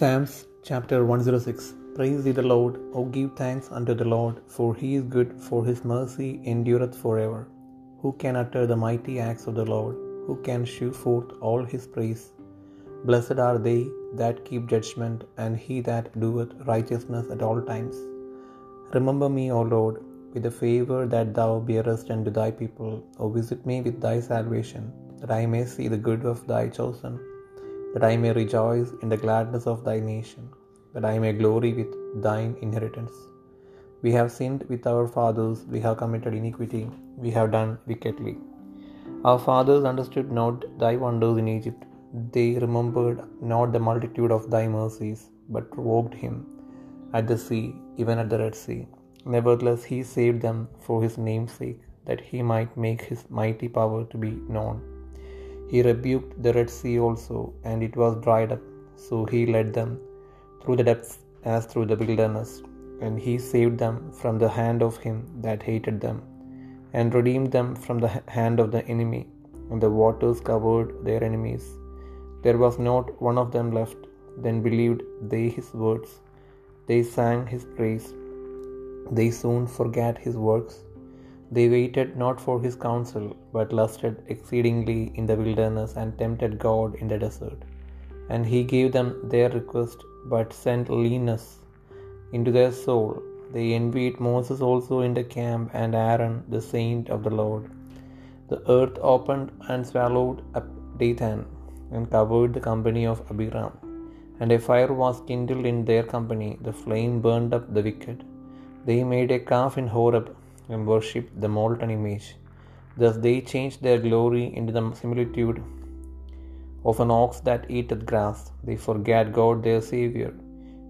Psalms chapter 106 Praise ye the Lord, O give thanks unto the Lord, for he is good, for his mercy endureth forever. Who can utter the mighty acts of the Lord? Who can shew forth all his praise? Blessed are they that keep judgment, and he that doeth righteousness at all times. Remember me, O Lord, with the favour that thou bearest unto thy people, O visit me with thy salvation, that I may see the good of thy chosen that I may rejoice in the gladness of thy nation, that I may glory with thine inheritance. We have sinned with our fathers, we have committed iniquity, we have done wickedly. Our fathers understood not thy wonders in Egypt, they remembered not the multitude of thy mercies, but provoked him at the sea, even at the Red Sea. Nevertheless, he saved them for his name's sake, that he might make his mighty power to be known. He rebuked the Red Sea also, and it was dried up. So he led them through the depths as through the wilderness, and he saved them from the hand of him that hated them, and redeemed them from the hand of the enemy. And the waters covered their enemies. There was not one of them left. Then believed they his words. They sang his praise. They soon forgat his works. They waited not for his counsel, but lusted exceedingly in the wilderness, and tempted God in the desert. And he gave them their request, but sent leanness into their soul. They envied Moses also in the camp, and Aaron, the saint of the Lord. The earth opened and swallowed up Dathan, and covered the company of Abiram. And a fire was kindled in their company, the flame burned up the wicked. They made a calf in Horeb and worshipped the molten image. Thus they changed their glory into the similitude of an ox that eateth grass. They forgat God their Saviour,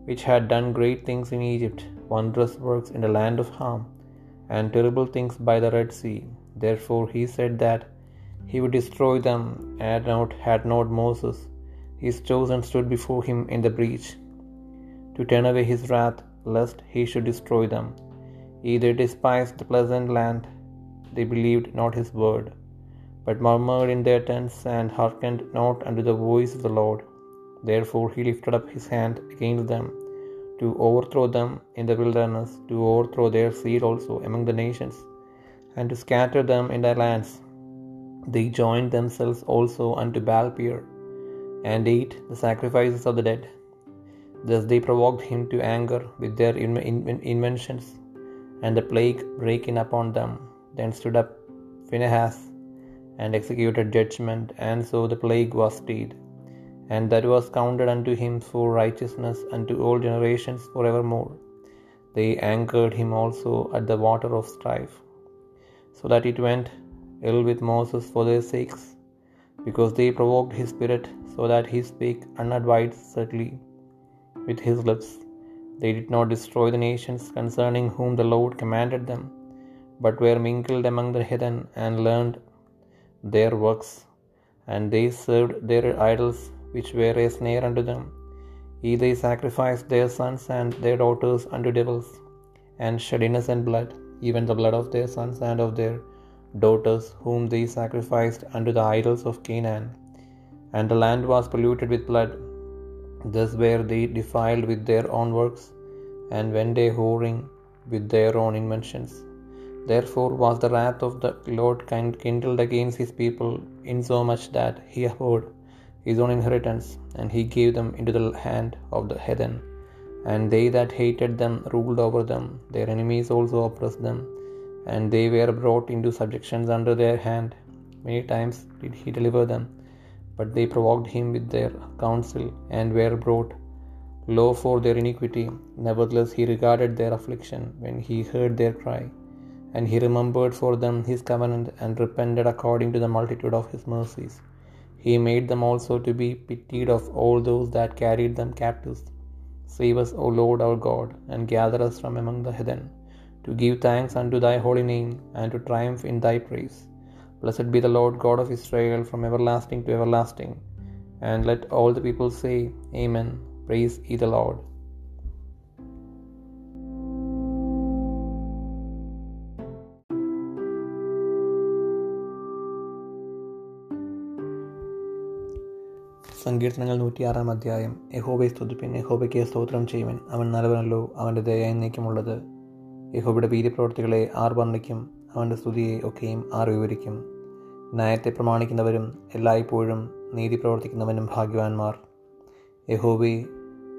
which had done great things in Egypt, wondrous works in the land of Ham, and terrible things by the Red Sea. Therefore he said that he would destroy them, and not had not Moses, his chosen, stood before him in the breach, to turn away his wrath, lest he should destroy them. Either despised the pleasant land, they believed not his word, but murmured in their tents, and hearkened not unto the voice of the Lord. Therefore he lifted up his hand against them, to overthrow them in the wilderness, to overthrow their seed also among the nations, and to scatter them in their lands. They joined themselves also unto Baalpeor, and ate the sacrifices of the dead. Thus they provoked him to anger with their inventions and the plague brake in upon them. Then stood up Phinehas and executed judgment, and so the plague was stayed. And that was counted unto him for righteousness unto all generations for evermore. They angered him also at the water of strife, so that it went ill with Moses for their sakes, because they provoked his spirit, so that he spake unadvisedly with his lips. They did not destroy the nations concerning whom the Lord commanded them, but were mingled among the heathen and learned their works. And they served their idols, which were a snare unto them. Ye they sacrificed their sons and their daughters unto devils, and shed innocent blood, even the blood of their sons and of their daughters, whom they sacrificed unto the idols of Canaan. And the land was polluted with blood Thus were they defiled with their own works, and went a whoring with their own inventions. Therefore was the wrath of the Lord kindled against his people, insomuch that he abhorred his own inheritance, and he gave them into the hand of the heathen. And they that hated them ruled over them, their enemies also oppressed them, and they were brought into subjection under their hand. Many times did he deliver them but they provoked him with their counsel, and were brought low for their iniquity. Nevertheless, he regarded their affliction when he heard their cry, and he remembered for them his covenant, and repented according to the multitude of his mercies. He made them also to be pitied of all those that carried them captives. Save us, O Lord our God, and gather us from among the heathen, to give thanks unto thy holy name, and to triumph in thy praise. Blessed be the Lord God of Israel from everlasting to everlasting. And let all the people say, Amen. Praise ye the Lord. സങ്കീർത്തനങ്ങൾ നൂറ്റിയാറാം അധ്യായം യഹോബയെ സ്തുതിപ്പിൻ യഹോബയ്ക്ക് സ്തോത്രം ചെയ്യുവൻ അവൻ നല്ലവനല്ലോ അവന്റെ ദയ എന്നേക്കുമുള്ളത് യഹോബയുടെ വീര്യപ്രവർത്തികളെ R വർണിക്കും അവന്റെ സ്തുതിയെ ഒക്കെയും ആർ വിവരിക്കും. ന്യായത്തെ പ്രമാണിക്കുന്നവരും എല്ലായ്പ്പോഴും നീതി പ്രവർത്തിക്കുന്നവനും ഭാഗ്യവാന്മാർ. യഹോബി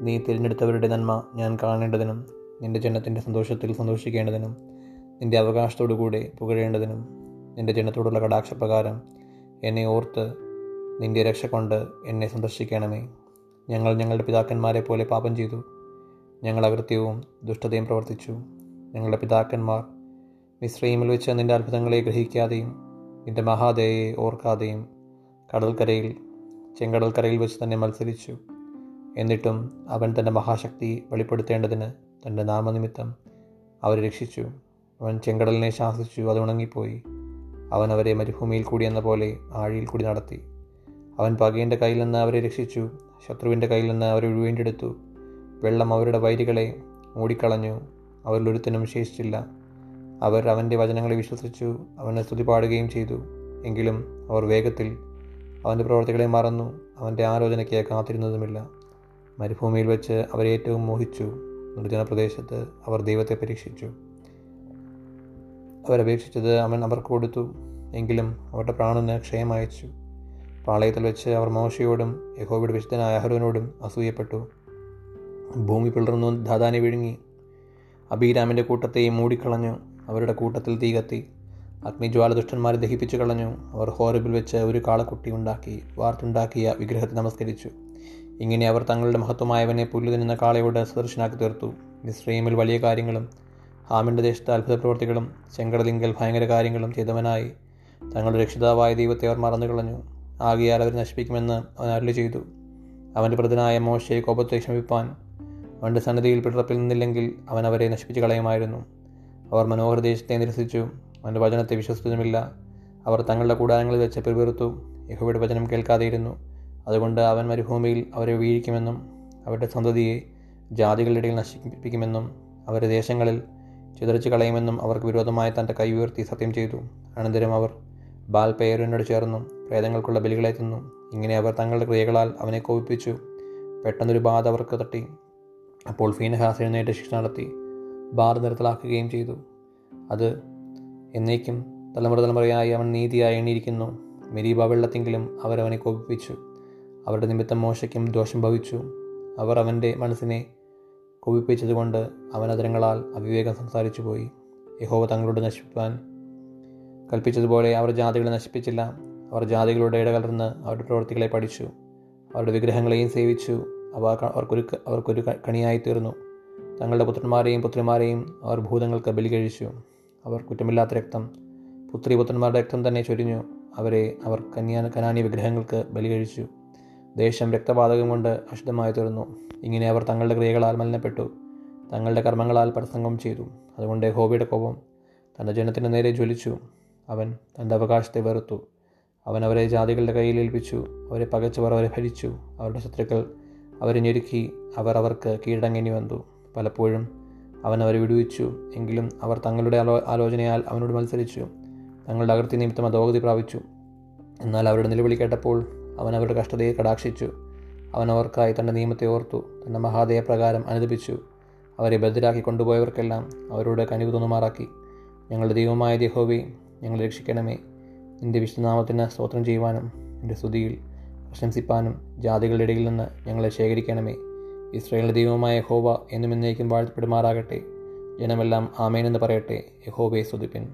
നീ തിരഞ്ഞെടുത്തവരുടെ നന്മ ഞാൻ കാണേണ്ടതിനും നിന്റെ ജനത്തിന്റെ സന്തോഷത്തിൽ സന്തോഷിക്കേണ്ടതിനും നിന്റെ അവകാശത്തോടുകൂടെ പുകഴേണ്ടതിനും നിന്റെ ജനത്തോടുള്ള കടാക്ഷപ്രകാരം എന്നെ ഓർത്ത് നിന്റെ രക്ഷ കൊണ്ട് എന്നെ സന്ദർശിക്കണമേ. ഞങ്ങൾ ഞങ്ങളുടെ പിതാക്കന്മാരെ പോലെ പാപം ചെയ്തു. ഞങ്ങൾ അകൃത്യവും ദുഷ്ടതയും പ്രവർത്തിച്ചു. ഞങ്ങളുടെ പിതാക്കന്മാർ മിശ്രൈമിൽ വെച്ച് നിന്റെ അത്ഭുതങ്ങളെ ഗ്രഹിക്കാതെയും നിന്റെ മഹാദയയെ ഓർക്കാതെയും കടൽക്കരയിൽ ചെങ്കടൽക്കരയിൽ വെച്ച് തന്നെ മത്സരിച്ചു. എന്നിട്ടും അവൻ തന്റെ മഹാശക്തി വെളിപ്പെടുത്തേണ്ടതിന് തന്റെ നാമനിമിത്തം അവരെ രക്ഷിച്ചു. അവൻ ചെങ്കടലിനെ ശാസിച്ചു അത് ഉണങ്ങിപ്പോയി. അവൻ അവരെ മരുഭൂമിയിൽ കൂടി എന്ന പോലെ ആഴിയിൽ കൂടി നടത്തി. അവൻ പകയിന്റെ കയ്യിൽ നിന്ന് അവരെ രക്ഷിച്ചു ശത്രുവിന്റെ കയ്യിൽ നിന്ന് അവരെ വീണ്ടെടുത്തു വെള്ളം അവരുടെ വൈരികളെ മൂടിക്കളഞ്ഞു അവരിലൊരുത്തിനും ശേഷിച്ചില്ല അവർ അവന്റെ വചനങ്ങളെ വിശ്വസിച്ചു അവനെ സ്തുതി പാടുകയും ചെയ്തു. എങ്കിലും അവർ വേഗത്തിൽ അവന്റെ പ്രവർത്തികളെ മറന്നു അവന്റെ ആലോചനയ്ക്ക് കാത്തിരുന്നതുമില്ല. മരുഭൂമിയിൽ വെച്ച് അവരെ ഏറ്റവും മോഹിച്ചു. നിർജന പ്രദേശത്ത് അവർ ദൈവത്തെ പരീക്ഷിച്ചു. അവരപേക്ഷിച്ചത് അവൻ അവർക്ക് കൊടുത്തു. എങ്കിലും അവരുടെ പ്രാണന് ക്ഷയമയച്ചു. പാളയത്തിൽ വെച്ച് അവർ മോശയോടും യഹോബിയുടെ വിശുദ്ധനായ അഹരോനോടും അസൂയപ്പെട്ടു. ഭൂമി പിളർന്നു ദാദാനെ വിഴുങ്ങി. അബീരാമിന്റെ കൂട്ടത്തെയും മൂടിക്കളഞ്ഞു. അവരുടെ കൂട്ടത്തിൽ തീ കത്തി. അഗ്നിജ്വാല ദുഷ്ടന്മാരെ ദഹിപ്പിച്ചു കളഞ്ഞു. അവർ ഹോറിബിൽ വെച്ച് ഒരു കാളക്കുട്ടി ഉണ്ടാക്കി വാർത്തുണ്ടാക്കിയ വിഗ്രഹത്തെ നമസ്കരിച്ചു. ഇങ്ങനെ അവർ തങ്ങളുടെ മഹത്വമായവനെ പുല്ലു തിന്നുന്ന കാളയോട് സദർശനാക്കി തീർത്തു. ഇസ്രൈമിൽ വലിയ കാര്യങ്ങളും ഹാമിന്റെ ദേശത്ത് അത്ഭുത പ്രവർത്തികളും ശങ്കടലിംഗൽ ഭയങ്കര കാര്യങ്ങളും ചെയ്തവനായി. തങ്ങളുടെ രക്ഷിതാവായ ദൈവത്തെ അവർ മറന്നു കളഞ്ഞു. ആകിയാൽ അവർ നശിപ്പിക്കുമെന്ന് അവൻ അരുളി ചെയ്തു. അവന്റെ പ്രതിനായ മോശയെ കോപത്തെ ക്ഷമിപ്പാൻ അവന്റെ സന്നദ്ധിയിൽ പിടറപ്പിൽ നിന്നില്ലെങ്കിൽ അവൻ അവരെ നശിപ്പിച്ചു കളയുമായിരുന്നു. അവർ മനോഹര ദേശത്തെ നിരസിച്ചു. അവന്റെ വചനത്തെ വിശ്വസിച്ചതുമില്ല. അവർ തങ്ങളുടെ കൂടാരങ്ങളിൽ വെച്ച് പിറുപിറുത്തു. യഹോയുടെ വചനം കേൾക്കാതെയിരുന്നു. അതുകൊണ്ട് അവൻ മരുഭൂമിയിൽ അവരെ വീഴിക്കുമെന്നും അവരുടെ സന്തതിയെ ജാതികളുടെ ഇടയിൽ നശിപ്പിക്കുമെന്നും അവരുടെ ദേശങ്ങളിൽ ചിതറിച്ചു കളയുമെന്നും അവർക്ക് വിരോധമായി തന്റെ കൈ ഉയർത്തി സത്യം ചെയ്തു. അനന്തരം അവർ ബാൽ പേരനോട് ചേർന്നു. പ്രേതങ്ങൾക്കുള്ള ബലികളെ തിന്നു. ഇങ്ങനെ അവർ തങ്ങളുടെ ക്രിയകളാൽ അവനെ കോപിപ്പിച്ചു. പെട്ടെന്നൊരു ബാധ അവർക്ക് തട്ടി. അപ്പോൾ ഫീനഹാസ് എഴുന്നേറ്റ് ശിക്ഷ നടത്തി. ബാർ നിർത്തലാക്കുകയും ചെയ്തു. അത് എന്നേക്കും തലമുറ തലമുറയായി അവൻ നീതിയായി എണ്ണിയിരിക്കുന്നു. മെരീബ വെള്ളത്തെങ്കിലും അവരവനെ കോപിപ്പിച്ചു. അവരുടെ നിമിത്തം മോശയ്ക്കും ദോഷം ഭവിച്ചു. അവർ അവന്റെ മനസ്സിനെ കോപിപ്പിച്ചതുകൊണ്ട് അവൻ അതിരങ്ങളാൽ അവിവേകം സംസാരിച്ചു പോയി. യഹോവ തങ്ങളോട് നശിപ്പാൻ കൽപ്പിച്ചതുപോലെ അവർ ജാതികളെ നശിപ്പിച്ചില്ല. അവർ ജാതികളുടെ ഇടകലർന്ന് അവരുടെ പ്രവൃത്തികളെ പഠിച്ചു. അവരുടെ വിഗ്രഹങ്ങളെയും സേവിച്ചു. അവ അവർക്കൊരു അവർക്കൊരു കണിയായി തീർന്നു തങ്ങളുടെ പുത്രന്മാരെയും പുത്രിമാരെയും അവർ ഭൂതങ്ങൾക്ക് ബലി കഴിച്ചു. അവർ കുറ്റമില്ലാത്ത രക്തം പുത്രി പുത്രന്മാരുടെ രക്തം തന്നെ ചൊരിഞ്ഞു. അവരെ അവർ കന്യാ കനാനി വിഗ്രഹങ്ങൾക്ക് ബലി കഴിച്ചു. ദേശം രക്തപാതകം കൊണ്ട് അശുദ്ധമായി തീർന്നു. ഇങ്ങനെ അവർ തങ്ങളുടെ ക്രിയകളാൽ മലിനപ്പെട്ടു. തങ്ങളുടെ കർമ്മങ്ങളാൽ പ്രസംഗം ചെയ്തു. അതുകൊണ്ട് ഹോബിയുടെ കോപം തന്റെ ജനത്തിന് നേരെ ജ്വലിച്ചു. അവൻ തന്റെ അവകാശത്തെ വെറുത്തു. അവൻ അവരെ ജാതികളുടെ കയ്യിൽ ഏൽപ്പിച്ചു. അവരെ പകച്ചവർ അവരെ ഭരിച്ചു. അവരുടെ ശത്രുക്കൾ അവരെ ഞെരുക്കി. അവർ അവർക്ക് കീഴടങ്ങേണ്ടി വന്നു പലപ്പോഴും അവൻ അവരെ വിടുവിച്ചു. എങ്കിലും അവർ തങ്ങളുടെ ആലോ ആലോചനയാൽ അവനോട് മത്സരിച്ചു. തങ്ങളുടെ അകൃത്യ നിമിത്തം അധോഗതി പ്രാപിച്ചു. എന്നാൽ അവരുടെ നിലവിളി കേട്ടപ്പോൾ അവൻ അവരുടെ കഷ്ടതയെ കടാക്ഷിച്ചു. അവൻ അവർക്കായി തന്റെ നിയമത്തെ ഓർത്തു. തന്റെ മഹാദയ പ്രകാരം അനുദപിച്ചു. അവരെ ബദ്ധരാക്കി കൊണ്ടുപോയവർക്കെല്ലാം അവരോട് കനിവ് തോന്നുമാറാക്കി. ഞങ്ങളുടെ ദൈവമായ ദേഹോവി ഞങ്ങളെ രക്ഷിക്കണമേ. നിന്റെ വിശുദ്ധനാമത്തിന് സ്തോത്രം ചെയ്യുവാനും നിന്റെ സ്തുതിയിൽ പ്രശംസിപ്പാനും ജാതികളുടെ ഇടയിൽ നിന്ന് ഞങ്ങളെ ശേഖരിക്കണമേ. ഇസ്രയേലിന്റെ ദൈവമായ യഹോവ എന്നും എന്നേക്കും വാഴ്ത്തപ്പെടുമാറാകട്ടെ. ജനമെല്ലാം ആമേനെന്ന് പറയട്ടെ. യഹോബയെ സ്തുതിപ്പിൻ.